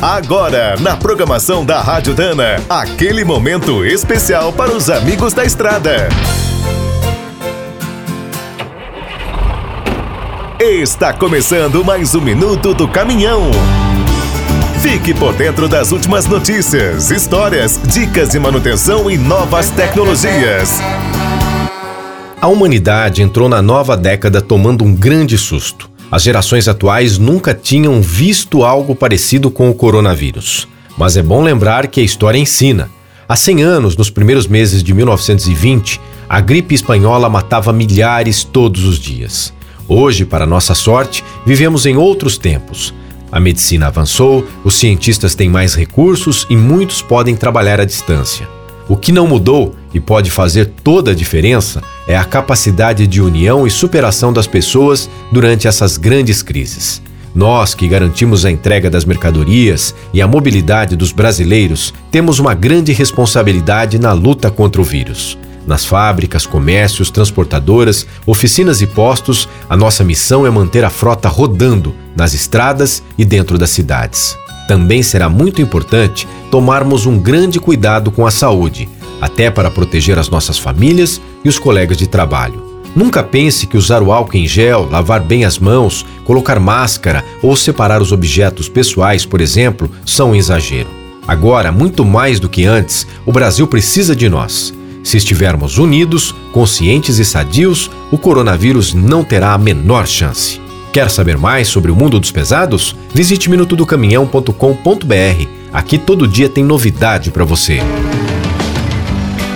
Agora, na programação da Rádio Dana, aquele momento especial para os amigos da estrada. Está começando mais um minuto do caminhão. Fique por dentro das últimas notícias, histórias, dicas de manutenção e novas tecnologias. A humanidade entrou na nova década tomando um grande susto. As gerações atuais nunca tinham visto algo parecido com o coronavírus. Mas é bom lembrar que a história ensina. Há 100 anos, nos primeiros meses de 1920, a gripe espanhola matava milhares todos os dias. Hoje, para nossa sorte, vivemos em outros tempos. A medicina avançou, os cientistas têm mais recursos e muitos podem trabalhar à distância. O que não mudou e pode fazer toda a diferença é a capacidade de união e superação das pessoas durante essas grandes crises. Nós, que garantimos a entrega das mercadorias e a mobilidade dos brasileiros, temos uma grande responsabilidade na luta contra o vírus. Nas fábricas, comércios, transportadoras, oficinas e postos, a nossa missão é manter a frota rodando nas estradas e dentro das cidades. Também será muito importante tomarmos um grande cuidado com a saúde, até para proteger as nossas famílias e os colegas de trabalho. Nunca pense que usar o álcool em gel, lavar bem as mãos, colocar máscara ou separar os objetos pessoais, por exemplo, são um exagero. Agora, muito mais do que antes, o Brasil precisa de nós. Se estivermos unidos, conscientes e sadios, o coronavírus não terá a menor chance. Quer saber mais sobre o mundo dos pesados? Visite minutodocaminhão.com.br. Aqui todo dia tem novidade para você.